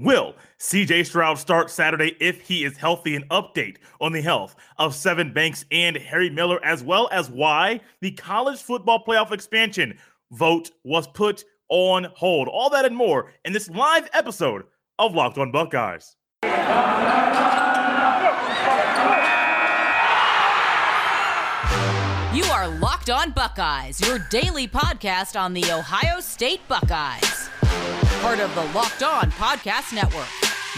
Will CJ Stroud start Saturday if he is healthy? An update on the health of Sevyn Banks and Harry Miller, as well as why the college football playoff expansion vote was put on hold. All that and more in this live episode of Locked on Buckeyes. You are Locked on Buckeyes, your daily podcast on the Ohio State Buckeyes part of the Locked On Podcast Network.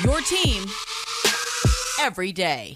Your team every day.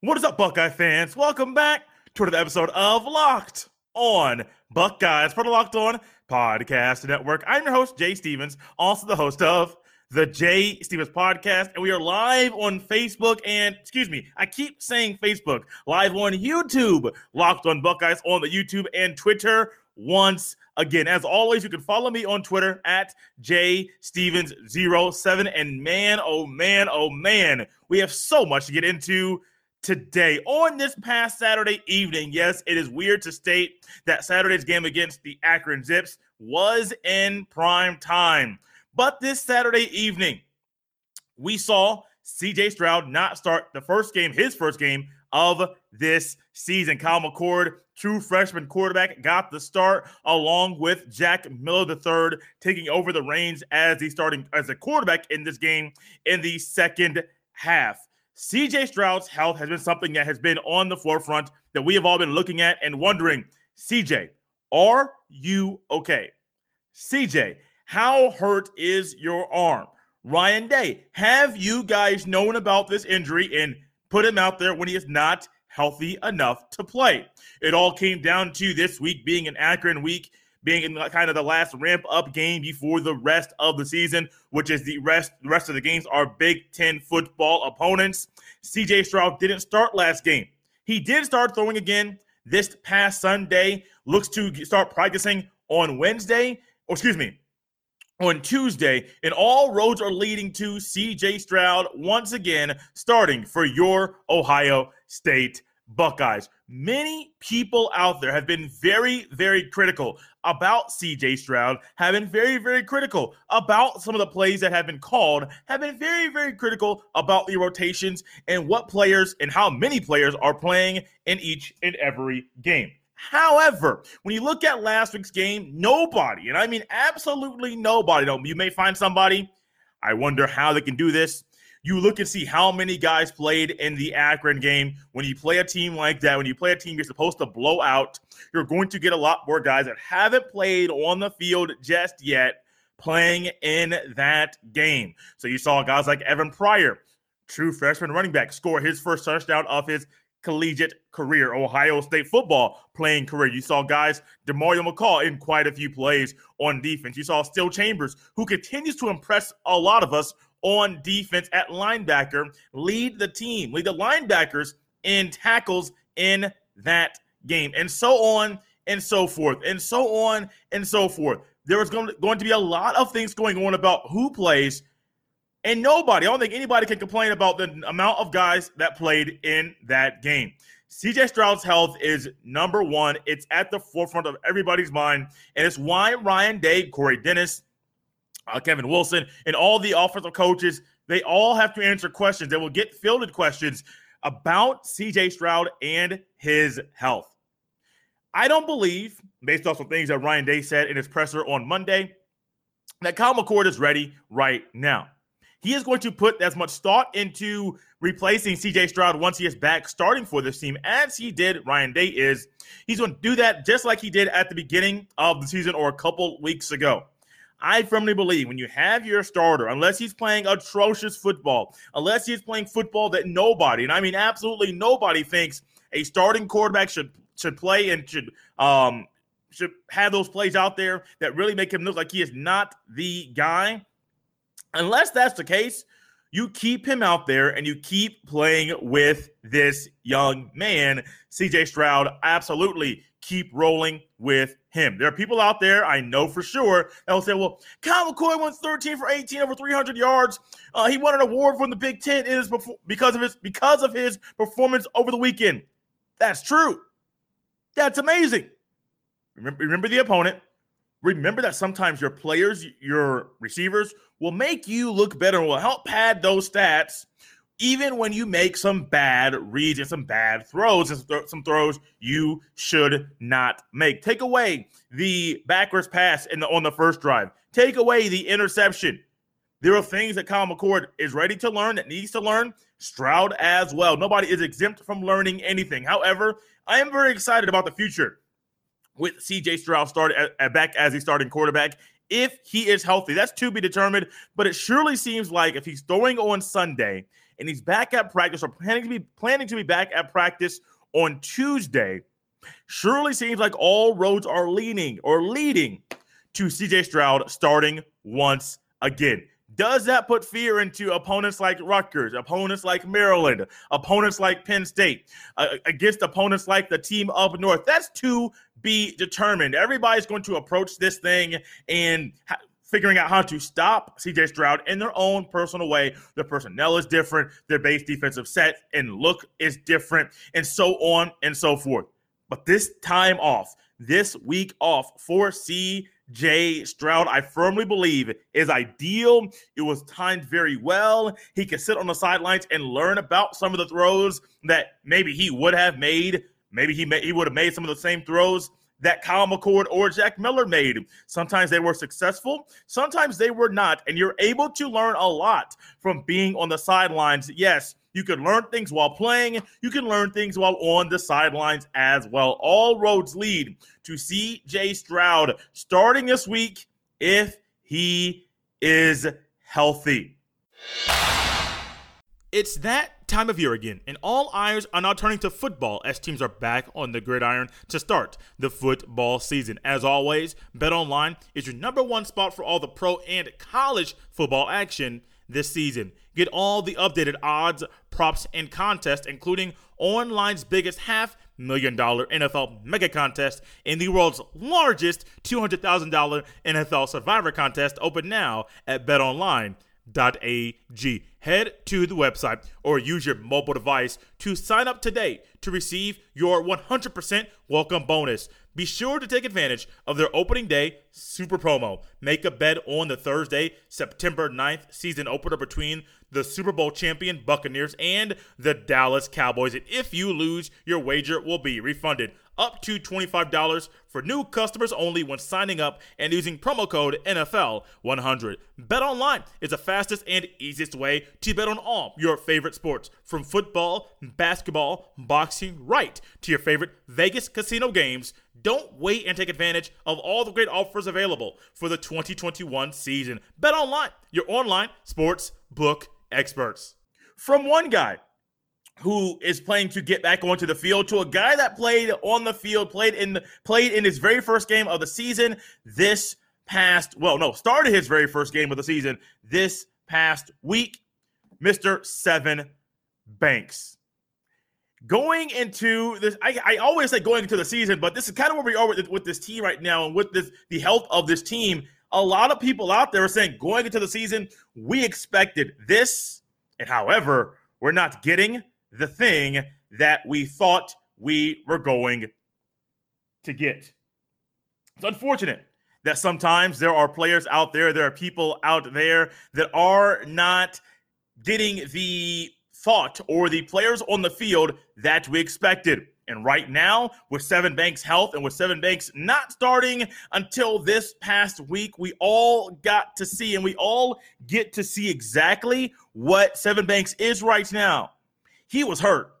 What is up, Buckeye fans? Welcome back to another episode of Locked On Buckeyes for the Locked On Podcast Network. I'm your host, Jay Stevens, also the host of the Jay Stevens podcast, and we are live on Facebook and excuse me, I keep saying Facebook, live on YouTube, locked on Buckeyes on the YouTube and Twitter once again. As always, you can follow me on Twitter at J Stevens07. And man, oh man, oh man, we have so much to get into today on this past Saturday evening. Yes, it is weird to state that Saturday's game against the Akron Zips was in prime time. But this Saturday evening, we saw CJ Stroud not start the first game, his first game of this season. Kyle McCord, true freshman quarterback, got the start along with Jack Miller III taking over the reins as the starting as a quarterback in this game in the second half. CJ Stroud's health has been something that has been on the forefront that we have all been looking at and wondering, CJ, are you okay? CJ, how hurt is your arm? Ryan Day, have you guys known about this injury and put him out there when he is not healthy enough to play? It all came down to this week being an Akron week, being in kind of the last ramp up game before the rest of the season, which is the rest the rest of the games are Big Ten football opponents. CJ Stroud didn't start last game. He did start throwing again this past Sunday. Looks to start practicing on Wednesday, or excuse me, on Tuesday, and all roads are leading to CJ Stroud once again starting for your Ohio State Buckeyes. Many people out there have been very, very critical about CJ Stroud, have been very, very critical about some of the plays that have been called, have been very, very critical about the rotations and what players and how many players are playing in each and every game. However, when you look at last week's game, nobody, and I mean absolutely nobody, you may find somebody, I wonder how they can do this. You look and see how many guys played in the Akron game. When you play a team like that, when you play a team you're supposed to blow out, you're going to get a lot more guys that haven't played on the field just yet playing in that game. So you saw guys like Evan Pryor, true freshman running back, score his first touchdown of his collegiate career, Ohio State football playing career. You saw guys, Demario McCall in quite a few plays on defense. You saw Steele Chambers, who continues to impress a lot of us on defense at linebacker, lead the team, lead the linebackers in tackles in that game, and so on and so forth, and so on and so forth. There to, going to be a lot of things going on about who plays and nobody, I don't think anybody can complain about the amount of guys that played in that game. CJ Stroud's health is number one. It's at the forefront of everybody's mind. And it's why Ryan Day, Corey Dennis, uh, Kevin Wilson, and all the offensive coaches, they all have to answer questions. They will get fielded questions about CJ Stroud and his health. I don't believe, based off some things that Ryan Day said in his presser on Monday, that Kyle McCord is ready right now. He is going to put as much thought into replacing CJ Stroud once he is back starting for this team as he did Ryan Day is. He's going to do that just like he did at the beginning of the season or a couple weeks ago. I firmly believe when you have your starter, unless he's playing atrocious football, unless he's playing football that nobody, and I mean absolutely nobody thinks a starting quarterback should should play and should um should have those plays out there that really make him look like he is not the guy. Unless that's the case, you keep him out there and you keep playing with this young man, CJ Stroud. Absolutely keep rolling with him. There are people out there I know for sure that will say, well, Kyle McCord went 13 for 18 over 300 yards. Uh, he won an award from the Big Ten is because of his because of his performance over the weekend. That's true. That's amazing. Remember, remember the opponent. Remember that sometimes your players, your receivers, will make you look better and will help pad those stats even when you make some bad reads and some bad throws and some throws you should not make. Take away the backwards pass in the, on the first drive. Take away the interception. There are things that Kyle McCord is ready to learn, that needs to learn. Stroud as well. Nobody is exempt from learning anything. However, I am very excited about the future with CJ Stroud started at, at back as he's starting quarterback. If he is healthy, that's to be determined. But it surely seems like if he's throwing on Sunday and he's back at practice or planning to be planning to be back at practice on Tuesday, surely seems like all roads are leaning or leading to CJ Stroud starting once again. Does that put fear into opponents like Rutgers, opponents like Maryland, opponents like Penn State, uh, against opponents like the team up north? That's to be determined. Everybody's going to approach this thing and ha- figuring out how to stop CJ Stroud in their own personal way. Their personnel is different, their base defensive set and look is different, and so on and so forth. But this time off, this week off for CJ Stroud, I firmly believe is ideal. It was timed very well. He can sit on the sidelines and learn about some of the throws that maybe he would have made. Maybe he may, he would have made some of the same throws that Kyle McCord or Jack Miller made. Sometimes they were successful, sometimes they were not. And you're able to learn a lot from being on the sidelines. Yes, you can learn things while playing, you can learn things while on the sidelines as well. All roads lead to CJ Stroud starting this week if he is healthy. It's that time of year again, and all eyes are now turning to football as teams are back on the gridiron to start the football season. As always, BetOnline is your number one spot for all the pro and college football action this season. Get all the updated odds, props, and contests, including online's biggest half million dollar NFL mega contest and the world's largest $200,000 NFL survivor contest, open now at betonline.ag. Head to the website or use your mobile device to sign up today to receive your 100% welcome bonus. Be sure to take advantage of their opening day super promo. Make a bet on the Thursday, September 9th season opener between the Super Bowl champion Buccaneers and the Dallas Cowboys. And if you lose, your wager will be refunded up to $25 for new customers only when signing up and using promo code NFL100. Bet online is the fastest and easiest way to bet on all your favorite sports, from football, basketball, boxing, right to your favorite Vegas casino games. Don't wait and take advantage of all the great offers available for the 2021 season. Bet online, your online sports book experts. From one guy who is playing to get back onto the field to a guy that played on the field, played in played in his very first game of the season this past well, no, started his very first game of the season this past week, Mr. Sevyn Banks. Going into this, I, I always say going into the season, but this is kind of where we are with, with this team right now and with this the health of this team. A lot of people out there are saying going into the season, we expected this, and however, we're not getting the thing that we thought we were going to get. It's unfortunate that sometimes there are players out there, there are people out there that are not getting the thought or the players on the field that we expected. And right now, with Sevyn Banks' health and with Sevyn Banks not starting until this past week, we all got to see and we all get to see exactly what Sevyn Banks is right now. He was hurt.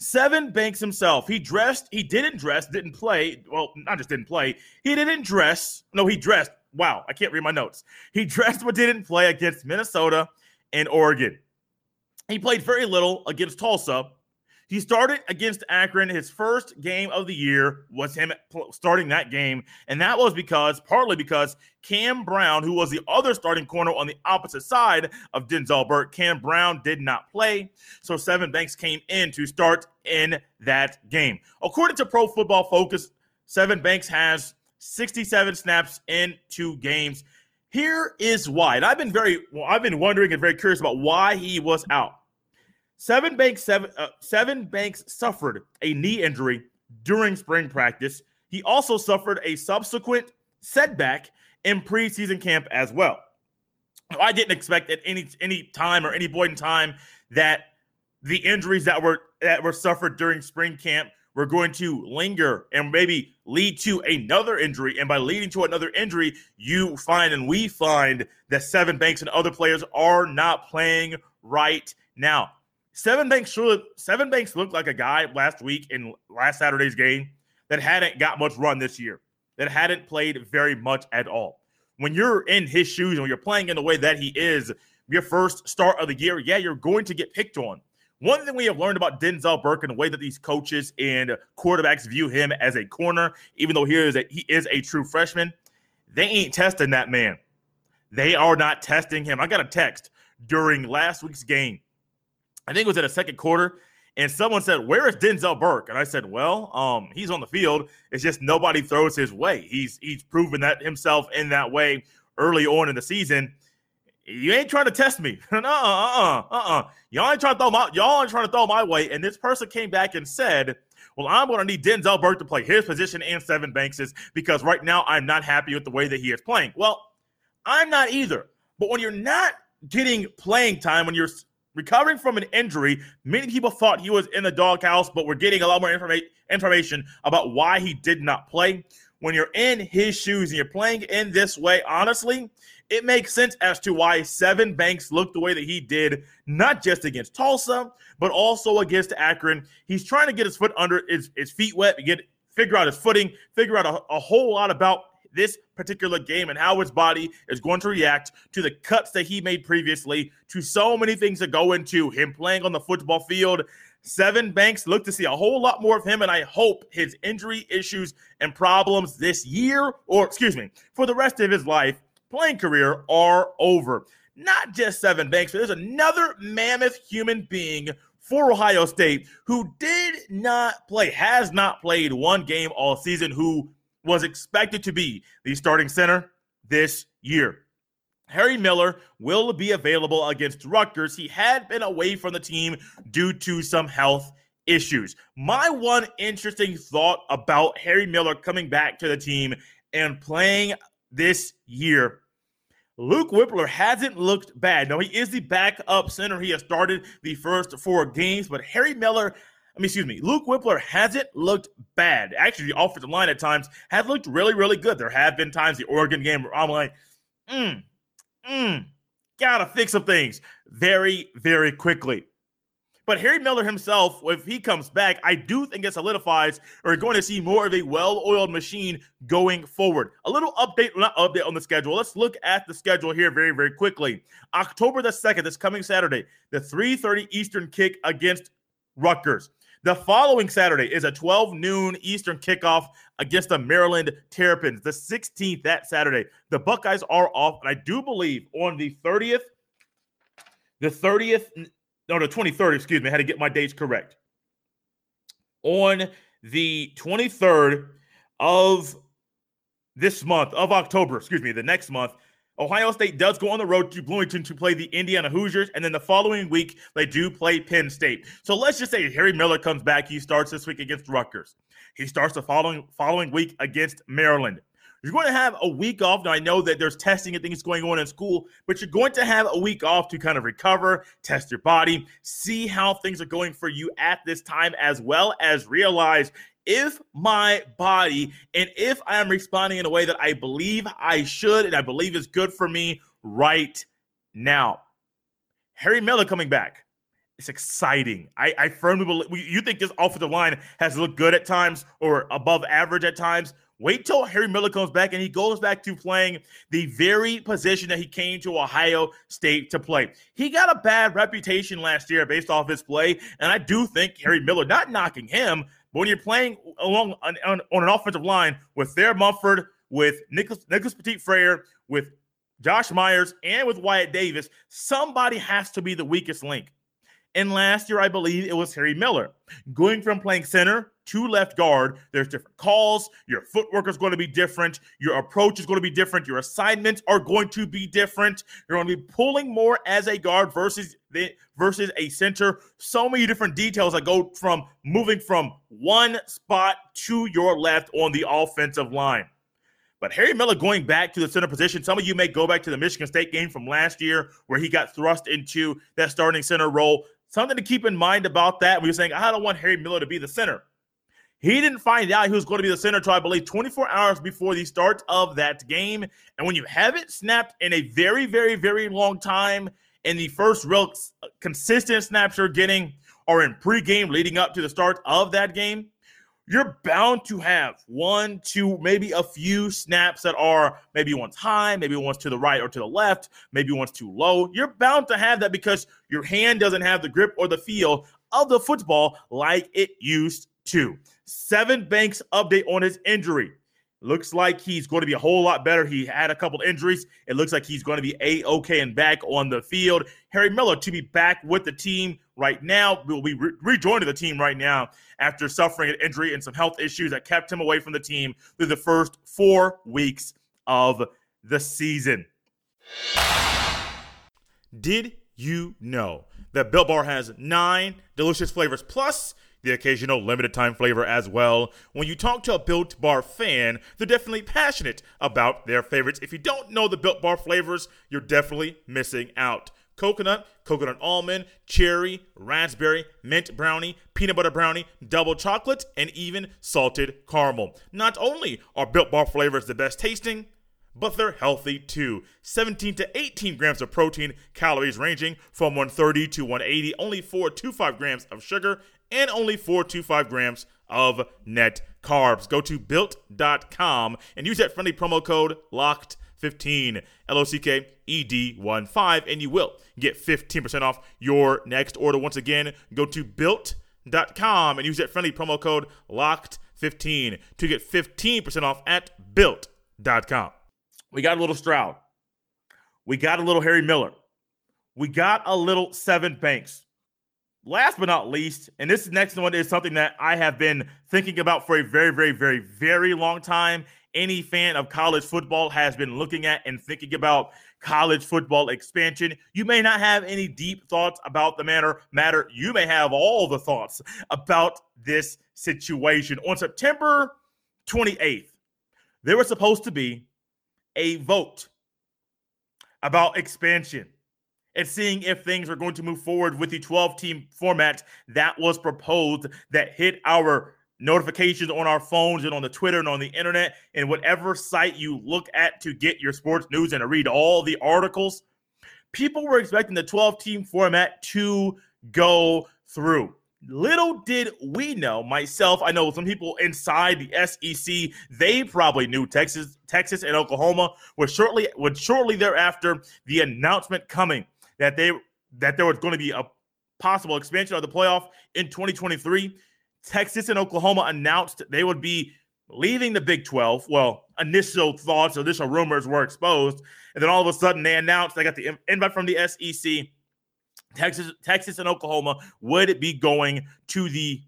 Sevyn Banks himself, he dressed, he didn't dress, didn't play. Well, not just didn't play, he didn't dress. No, he dressed. Wow, I can't read my notes. He dressed but didn't play against Minnesota and Oregon. He played very little against Tulsa. He started against Akron. His first game of the year was him starting that game. And that was because, partly because Cam Brown, who was the other starting corner on the opposite side of Denzel Burke, Cam Brown did not play. So Sevyn Banks came in to start in that game. According to Pro Football Focus, Sevyn Banks has 67 snaps in two games. Here is why. And I've been very, well, I've been wondering and very curious about why he was out. Sevyn Banks seven, uh, Sevyn Banks suffered a knee injury during spring practice. He also suffered a subsequent setback in preseason camp as well. I didn't expect at any any time or any point in time that the injuries that were that were suffered during spring camp were going to linger and maybe lead to another injury. And by leading to another injury, you find and we find that Sevyn Banks and other players are not playing right now. Sevyn Banks Sevyn Banks looked like a guy last week in last Saturday's game that hadn't got much run this year, that hadn't played very much at all. When you're in his shoes and when you're playing in the way that he is, your first start of the year, yeah, you're going to get picked on. One thing we have learned about Denzel Burke and the way that these coaches and quarterbacks view him as a corner, even though he is a, he is a true freshman, they ain't testing that man. They are not testing him. I got a text during last week's game I think it was in the second quarter, and someone said, "Where is Denzel Burke?" And I said, "Well, um, he's on the field. It's just nobody throws his way. He's he's proven that himself in that way early on in the season. You ain't trying to test me. uh uh uh uh. Y'all ain't trying to throw my y'all ain't trying to throw my way." And this person came back and said. Well, I'm going to need Denzel Burke to play his position and Sevyn Banks's because right now I'm not happy with the way that he is playing. Well, I'm not either. But when you're not getting playing time, when you're recovering from an injury. Many people thought he was in the doghouse, but we're getting a lot more informa- information about why he did not play. When you're in his shoes and you're playing in this way, honestly, it makes sense as to why Sevyn Banks looked the way that he did, not just against Tulsa, but also against Akron. He's trying to get his foot under his, his feet wet, get figure out his footing, figure out a, a whole lot about this particular game and how his body is going to react to the cuts that he made previously, to so many things that go into him playing on the football field. Sevyn Banks look to see a whole lot more of him, and I hope his injury issues and problems this year, or excuse me, for the rest of his life, playing career, are over. Not just Sevyn Banks, but there's another mammoth human being for Ohio State who did not play, has not played one game all season, who was expected to be the starting center this year. Harry Miller will be available against Rutgers. He had been away from the team due to some health issues. My one interesting thought about Harry Miller coming back to the team and playing this year. Luke Wypler hasn't looked bad. No, he is the backup center. He has started the first four games, but Harry Miller I mean, excuse me, Luke Wypler hasn't looked bad. Actually, the offensive line at times has looked really, really good. There have been times the Oregon game where I'm like, mm, mm, gotta fix some things very, very quickly. But Harry Miller himself, if he comes back, I do think it solidifies we're going to see more of a well-oiled machine going forward. A little update, not update on the schedule. Let's look at the schedule here very, very quickly. October the 2nd, this coming Saturday, the 3:30 Eastern kick against Rutgers. The following Saturday is a 12 noon Eastern kickoff against the Maryland Terrapins. The 16th that Saturday. The Buckeyes are off, and I do believe on the 30th, the 30th, no, the 23rd, excuse me, I had to get my dates correct. On the 23rd of this month, of October, excuse me, the next month, Ohio State does go on the road to Bloomington to play the Indiana Hoosiers, and then the following week they do play Penn State. So let's just say Harry Miller comes back. He starts this week against Rutgers. He starts the following following week against Maryland. You're going to have a week off. Now I know that there's testing and things going on in school, but you're going to have a week off to kind of recover, test your body, see how things are going for you at this time, as well as realize if my body and if I am responding in a way that I believe I should and I believe is good for me right now. Harry Miller coming back it's exciting. I, I firmly believe you think this offensive line has looked good at times or above average at times. Wait till Harry Miller comes back and he goes back to playing the very position that he came to Ohio State to play. He got a bad reputation last year based off his play, and I do think Harry Miller, not knocking him, but when you're playing along on, on, on an offensive line with Thayer Munford, with Nicholas, Nicholas Petit Frere, with Josh Myers, and with Wyatt Davis, somebody has to be the weakest link. And last year, I believe it was Harry Miller. Going from playing center to left guard, there's different calls. Your footwork is going to be different. Your approach is going to be different. Your assignments are going to be different. You're going to be pulling more as a guard versus the, versus a center. So many different details that go from moving from one spot to your left on the offensive line. But Harry Miller going back to the center position, some of you may go back to the Michigan State game from last year where he got thrust into that starting center role. Something to keep in mind about that. We were saying, I don't want Harry Miller to be the center. He didn't find out he was going to be the center until I believe 24 hours before the start of that game. And when you haven't snapped in a very, very, very long time, and the first real uh, consistent snaps you're getting are in pregame leading up to the start of that game, you're bound to have one, two, maybe a few snaps that are maybe one's high, maybe one's to the right or to the left, maybe one's too low. You're bound to have that because your hand doesn't have the grip or the feel of the football like it used to. Sevyn Banks update on his injury. Looks like he's going to be a whole lot better. He had a couple injuries. It looks like he's going to be a okay and back on the field. Harry Miller to be back with the team right now. Will be re- rejoining the team right now after suffering an injury and some health issues that kept him away from the team through the first four weeks of the season. Did you know that Built Bar has nine delicious flavors plus? The occasional limited time flavor as well. When you talk to a Built Bar fan, they're definitely passionate about their favorites. If you don't know the Built Bar flavors, you're definitely missing out. Coconut, coconut almond, cherry, raspberry, mint brownie, peanut butter brownie, double chocolate, and even salted caramel. Not only are Built Bar flavors the best tasting, but they're healthy too. 17 to 18 grams of protein, calories ranging from 130 to 180, only 4 to 5 grams of sugar, and only 4 to 5 grams of net carbs. Go to built.com and use that friendly promo code LOCKED15, L O C K E D 1 5, and you will get 15% off your next order. Once again, go to built.com and use that friendly promo code LOCKED15 to get 15% off at built.com. We got a little Stroud. We got a little Harry Miller. We got a little Sevyn Banks last but not least, and this next one is something that I have been thinking about for a very, very, very, very long time. Any fan of college football has been looking at and thinking about college football expansion. You may not have any deep thoughts about the matter. Matter. You may have all the thoughts about this situation. On September 28th, there was supposed to be a vote about expansion and seeing if things are going to move forward with the 12 team format that was proposed that hit our notifications on our phones and on the Twitter and on the internet and whatever site you look at to get your sports news and to read all the articles. People were expecting the 12 team format to go through. Little did we know, myself, I know some people inside the SEC, they probably knew Texas, Texas and Oklahoma was shortly would shortly thereafter the announcement coming that they that there was going to be a possible expansion of the playoff in 2023. Texas and Oklahoma announced they would be leaving the Big 12. Well, initial thoughts, initial rumors were exposed, and then all of a sudden they announced they got the invite from the SEC. Texas, Texas, and Oklahoma would be going to the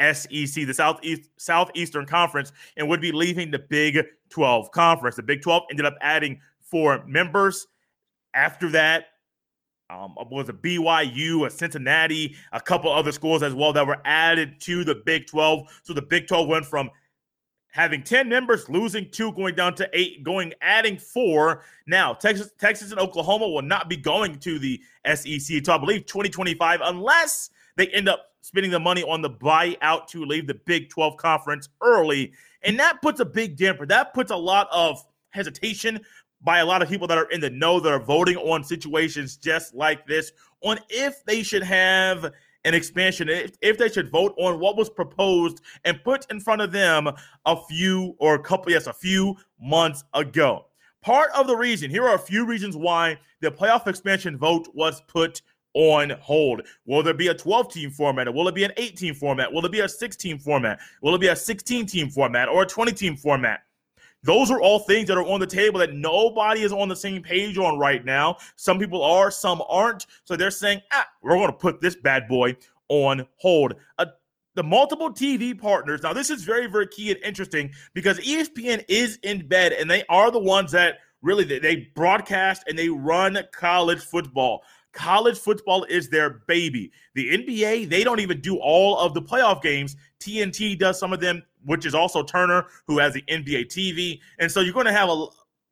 SEC, the Southeast Southeastern Conference, and would be leaving the Big 12 Conference. The Big 12 ended up adding four members. After that, um, was a BYU, a Cincinnati, a couple other schools as well that were added to the Big 12. So the Big 12 went from having 10 members, losing two, going down to eight, going adding four. Now, Texas, Texas and Oklahoma will not be going to the SEC until I believe 2025, unless they end up spending the money on the buyout to leave the Big 12 conference early. And that puts a big damper. That puts a lot of hesitation by a lot of people that are in the know that are voting on situations just like this on if they should have an expansion, if, if they should vote on what was proposed and put in front of them a few or a couple, yes, a few months ago. Part of the reason, here are a few reasons why the playoff expansion vote was put on hold. Will there be a 12 team format? Or will it be an 18 format? Will it be a 16 format? Will it be a 16 team format or a 20 team format? Those are all things that are on the table that nobody is on the same page on right now. Some people are, some aren't. So they're saying, ah, we're going to put this bad boy on hold. Uh, the multiple TV partners. Now, this is very, very key and interesting because ESPN is in bed and they are the ones that really they, they broadcast and they run college football. College football is their baby. The NBA, they don't even do all of the playoff games. TNT does some of them, which is also Turner, who has the NBA TV. And so you're going to have a,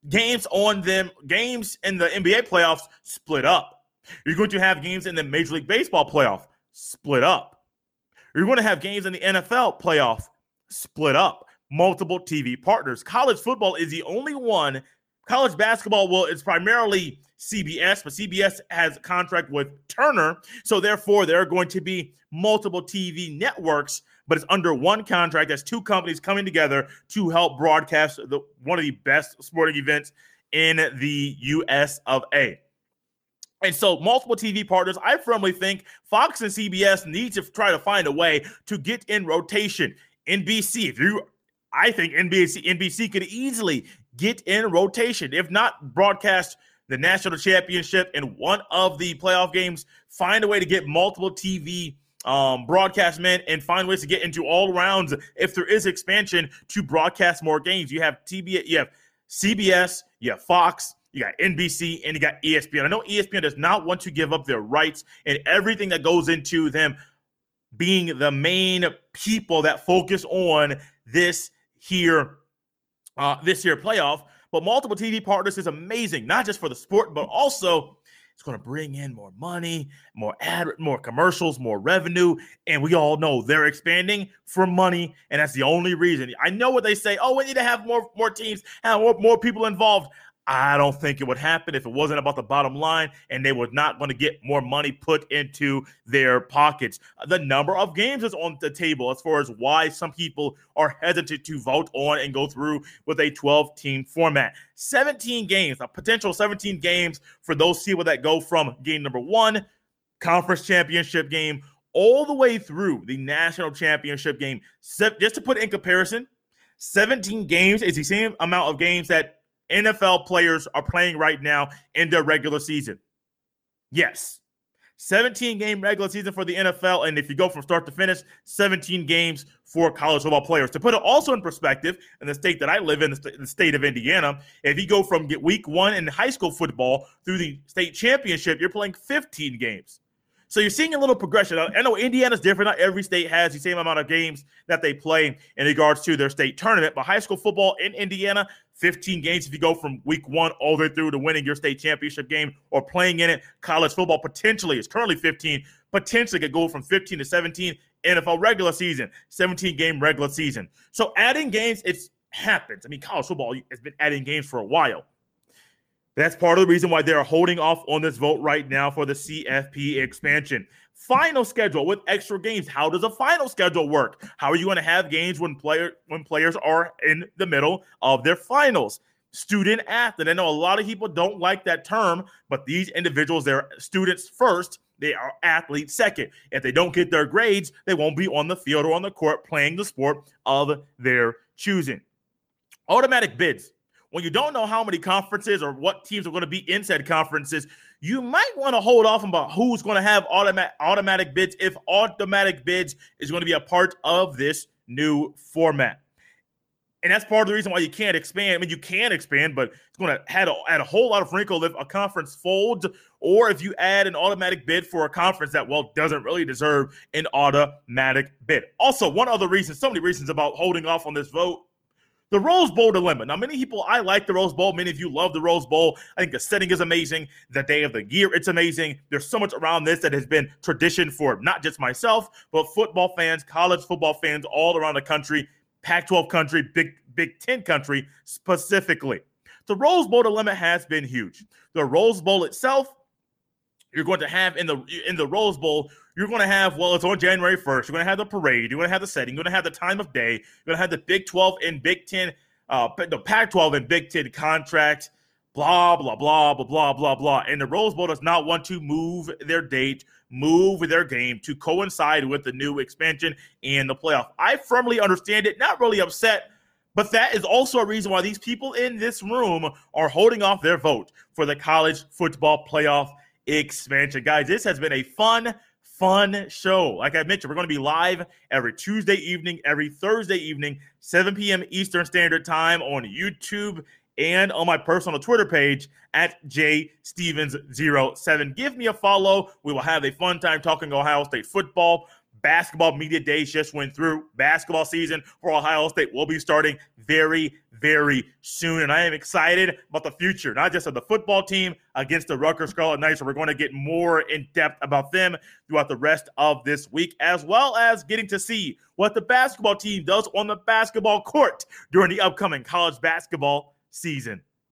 games on them, games in the NBA playoffs split up. You're going to have games in the Major League Baseball playoff split up. You're going to have games in the NFL playoff split up. Multiple TV partners. College football is the only one. College basketball, well, it's primarily CBS, but CBS has a contract with Turner. So therefore, there are going to be multiple TV networks, but it's under one contract. That's two companies coming together to help broadcast the, one of the best sporting events in the US of A. And so, multiple TV partners, I firmly think Fox and CBS need to try to find a way to get in rotation. NBC, if you, I think NBC, NBC could easily get in rotation, if not broadcast the national championship in one of the playoff games, find a way to get multiple TV um, broadcast men and find ways to get into all rounds if there is expansion to broadcast more games. You have TBS, you have CBS, you have Fox, you got NBC, and you got ESPN. I know ESPN does not want to give up their rights and everything that goes into them being the main people that focus on this here, uh, this here playoff. But multiple TV partners is amazing, not just for the sport, but also it's going to bring in more money, more ad, more commercials, more revenue, and we all know they're expanding for money, and that's the only reason. I know what they say. Oh, we need to have more more teams, have more, more people involved. I don't think it would happen if it wasn't about the bottom line and they were not going to get more money put into their pockets. The number of games is on the table as far as why some people are hesitant to vote on and go through with a 12 team format. 17 games, a potential 17 games for those people that go from game number one, conference championship game, all the way through the national championship game. Just to put in comparison, 17 games is the same amount of games that NFL players are playing right now in their regular season. Yes. 17 game regular season for the NFL. And if you go from start to finish, 17 games for college football players. To put it also in perspective, in the state that I live in, the state of Indiana, if you go from week one in high school football through the state championship, you're playing 15 games. So you're seeing a little progression. I know Indiana's different. Not every state has the same amount of games that they play in regards to their state tournament. But high school football in Indiana, 15 games if you go from week one all the way through to winning your state championship game or playing in it. College football potentially is currently 15, potentially could go from 15 to 17. NFL regular season, 17 game regular season. So adding games, it happens. I mean, college football has been adding games for a while. That's part of the reason why they're holding off on this vote right now for the CFP expansion. Final schedule with extra games. How does a final schedule work? How are you going to have games when player when players are in the middle of their finals? Student athlete. I know a lot of people don't like that term, but these individuals, they're students first. They are athletes second. If they don't get their grades, they won't be on the field or on the court playing the sport of their choosing. Automatic bids when you don't know how many conferences or what teams are going to be in said conferences, you might want to hold off about who's going to have automatic automatic bids if automatic bids is going to be a part of this new format. And that's part of the reason why you can't expand. I mean, you can expand, but it's going to add a, add a whole lot of wrinkle if a conference folds, or if you add an automatic bid for a conference that well doesn't really deserve an automatic bid. Also, one other reason, so many reasons about holding off on this vote the Rose Bowl dilemma. Now, many people, I like the Rose Bowl. Many of you love the Rose Bowl. I think the setting is amazing. The day of the year, it's amazing. There's so much around this that has been tradition for not just myself, but football fans, college football fans all around the country, Pac 12 country, Big, Big 10 country specifically. The Rose Bowl dilemma has been huge. The Rose Bowl itself, you're going to have in the in the Rose Bowl, you're going to have well, it's on January 1st. You're going to have the parade. You're going to have the setting. You're going to have the time of day. You're going to have the Big 12 and Big 10, uh, the Pac-12 and Big 10 contract. Blah blah blah blah blah blah blah. And the Rose Bowl does not want to move their date, move their game to coincide with the new expansion and the playoff. I firmly understand it. Not really upset. But that is also a reason why these people in this room are holding off their vote for the college football playoff expansion. Guys, this has been a fun, fun show. Like I mentioned, we're going to be live every Tuesday evening, every Thursday evening, 7 p.m. Eastern Standard Time on YouTube and on my personal Twitter page at jstevens07. Give me a follow. We will have a fun time talking Ohio State football basketball media days just went through. Basketball season for Ohio State will be starting very, very soon. And I am excited about the future, not just of the football team against the Rutgers Scarlet Knights. We're going to get more in depth about them throughout the rest of this week, as well as getting to see what the basketball team does on the basketball court during the upcoming college basketball season.